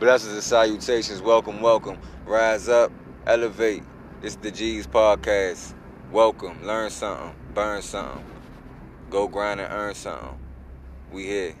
Blessings and salutations. Welcome, welcome. Rise up, elevate. It's the G's podcast. Welcome. Learn something, burn something. Go grind and earn something. We here.